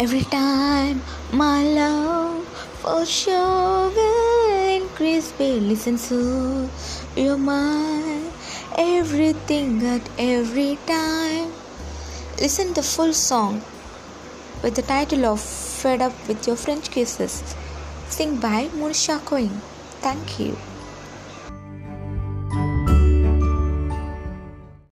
Every time my love for sure will increase. Babe, listen to your mind. everything at every time. Listen the full song with the title of Fed Up with Your French Kisses. Sing by Monisha Coing. Thank you.